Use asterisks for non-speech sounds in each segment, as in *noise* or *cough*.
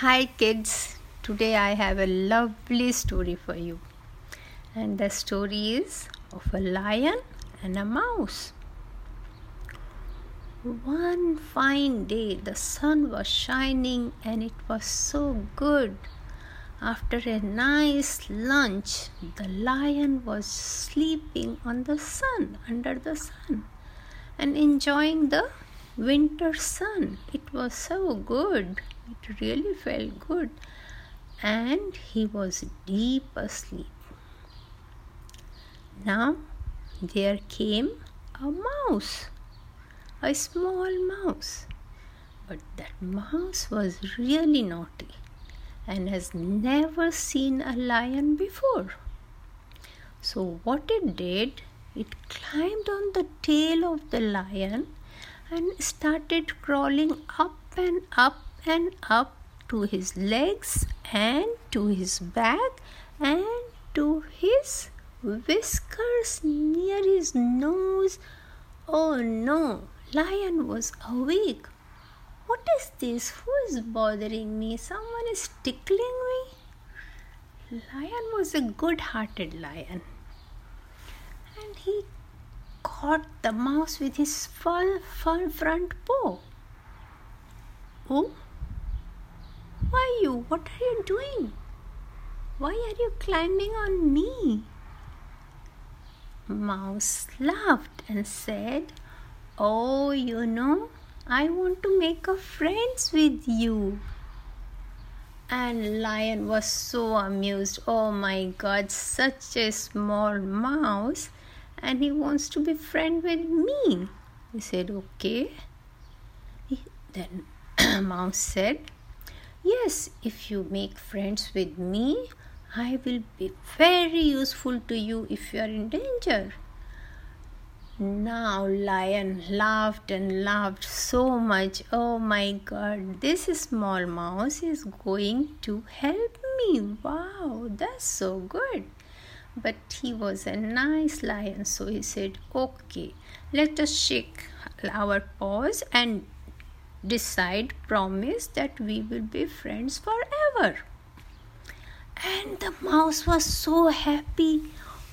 Hi, kids. Today I have a lovely story for you. And the story is of a lion and a mouse. One fine day, the sun was shining and it was so good. After a nice lunch, the lion was sleeping on the sun, under the sun, and enjoying the winter sun. It was so good. It really felt good. And he was deep asleep. Now there came a mouse, a small mouse. But that mouse was really naughty and has never seen a lion before. So, what it did, it climbed on the tail of the lion and started crawling up and up and up to his legs and to his back and to his whiskers near his nose. Oh no, Lion was awake. What is this? Who is bothering me? Someone is tickling me? Lion was a good hearted lion. And he caught the mouse with his full, full front paw. Oh, why you? What are you doing? Why are you climbing on me? Mouse laughed and said, Oh, you know, I want to make a friends with you. And Lion was so amused. Oh my God, such a small mouse, and he wants to be friend with me. He said, Okay. Then *clears throat* Mouse said, Yes, if you make friends with me, I will be very useful to you if you are in danger. Now Lion laughed and laughed so much. Oh my god, this small mouse is going to help me. Wow, that's so good. But he was a nice lion, so he said, Okay, let us shake our paws and decide, promise that we will be friends forever. And the mouse was so happy.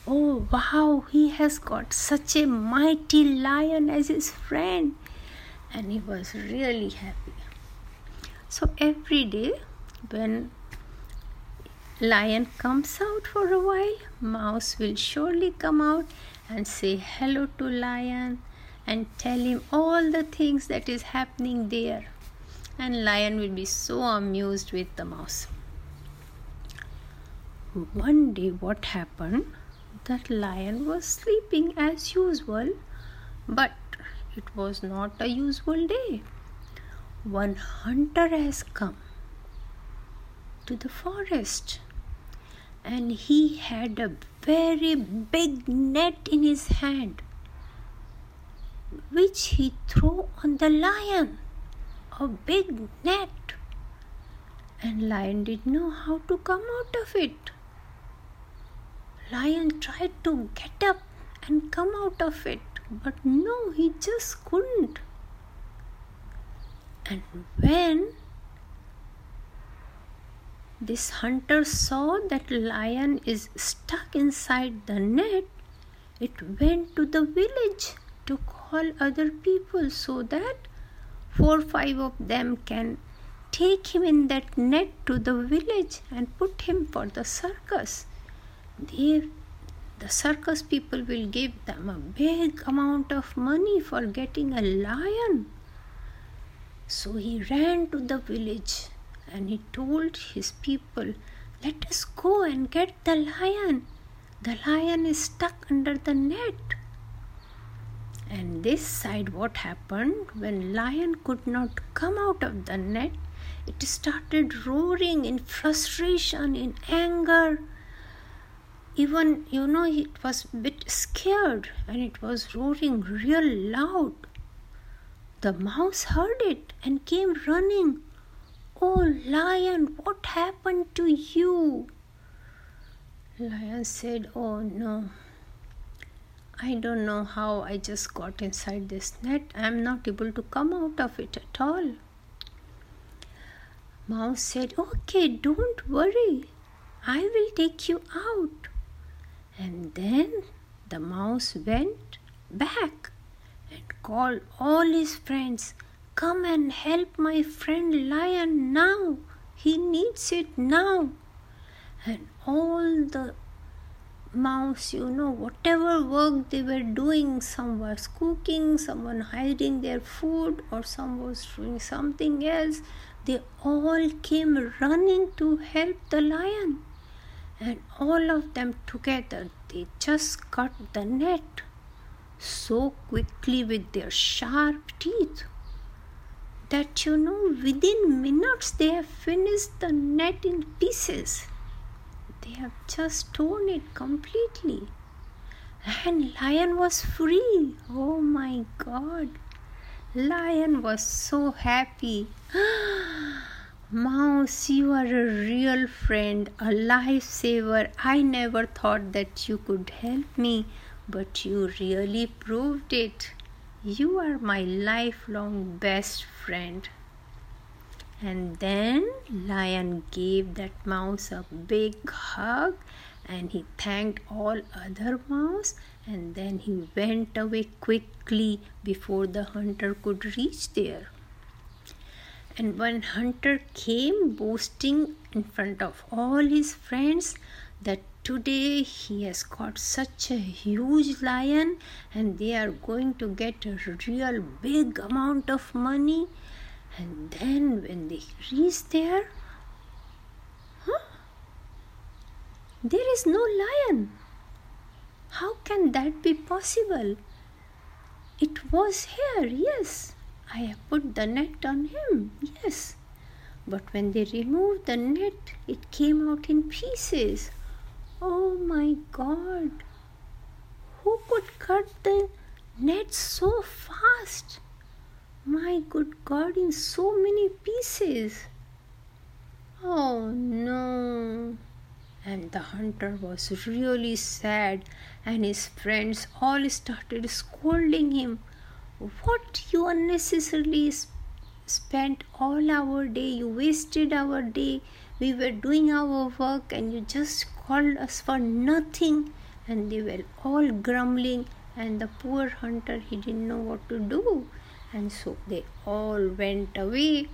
Oh wow, he has got such a mighty lion as his friend. And he was really happy. So every day, when lion comes out for a while, mouse will surely come out and say hello to lion and tell him all the things that is happening there. And lion will be so amused with the mouse. One day what happened? That lion was sleeping as usual but it was not a usual day. One hunter has come to the forest and he had a very big net in his hand which he threw on the lion, a big net. And lion didn't know how to come out of it. Lion tried to get up and come out of it, but no, he just couldn't. And when this hunter saw that lion is stuck inside the net, it went to the village to call other people so that four five of them can take him in that net to the village and put him for the circus. They, the circus people will give them a big amount of money for getting a lion. So he ran to the village and he told his people, Let us go and get the lion. The lion is stuck under the net. And this side, what happened when lion could not come out of the net, it started roaring in frustration, in anger. Even, you know, it was a bit scared and it was roaring real loud. The mouse heard it and came running. Oh, lion, what happened to you? Lion said, Oh no, I don't know how I just got inside this net. I am not able to come out of it at all. Mouse said, Okay, don't worry. I will take you out. And then the mouse went back and called all his friends. Come and help my friend lion now. He needs it now. And all the mouse, you know, whatever work they were doing, some was cooking, someone hiding their food, or some was doing something else, they all came running to help the lion. And all of them together, they just cut the net so quickly with their sharp teeth that you know within minutes they have finished the net in pieces they have just torn it completely. And Lion was free. Oh my god. Lion was so happy. *gasps* Mouse, you are a real friend, a lifesaver. I never thought that you could help me, but you really proved it. You are my lifelong best friend. And then Lion gave that mouse a big hug and he thanked all other mouse and then he went away quickly before the hunter could reach there. And when hunter came boasting in front of all his friends that today he has caught such a huge lion and they are going to get a real big amount of money and then when they reach there, huh? There is no lion. How can that be possible? It was here, yes. I have put the net on him, yes. But when they removed the net, it came out in pieces. Oh my God! Who could cut the net so fast? My good God, in so many pieces. Oh no. And the hunter was really sad, and his friends all started scolding him. What you unnecessarily spent all our day, you wasted our day. We were doing our work, and you just called us for nothing. And they were all grumbling, and the poor hunter, he didn't know what to do. And so they all went away.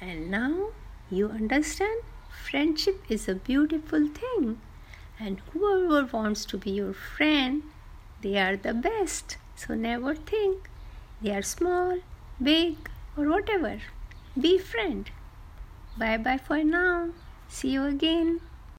And now you understand? Friendship is a beautiful thing. And whoever wants to be your friend they are the best. So never think they are small big or whatever. Be friend. Bye bye for now see you again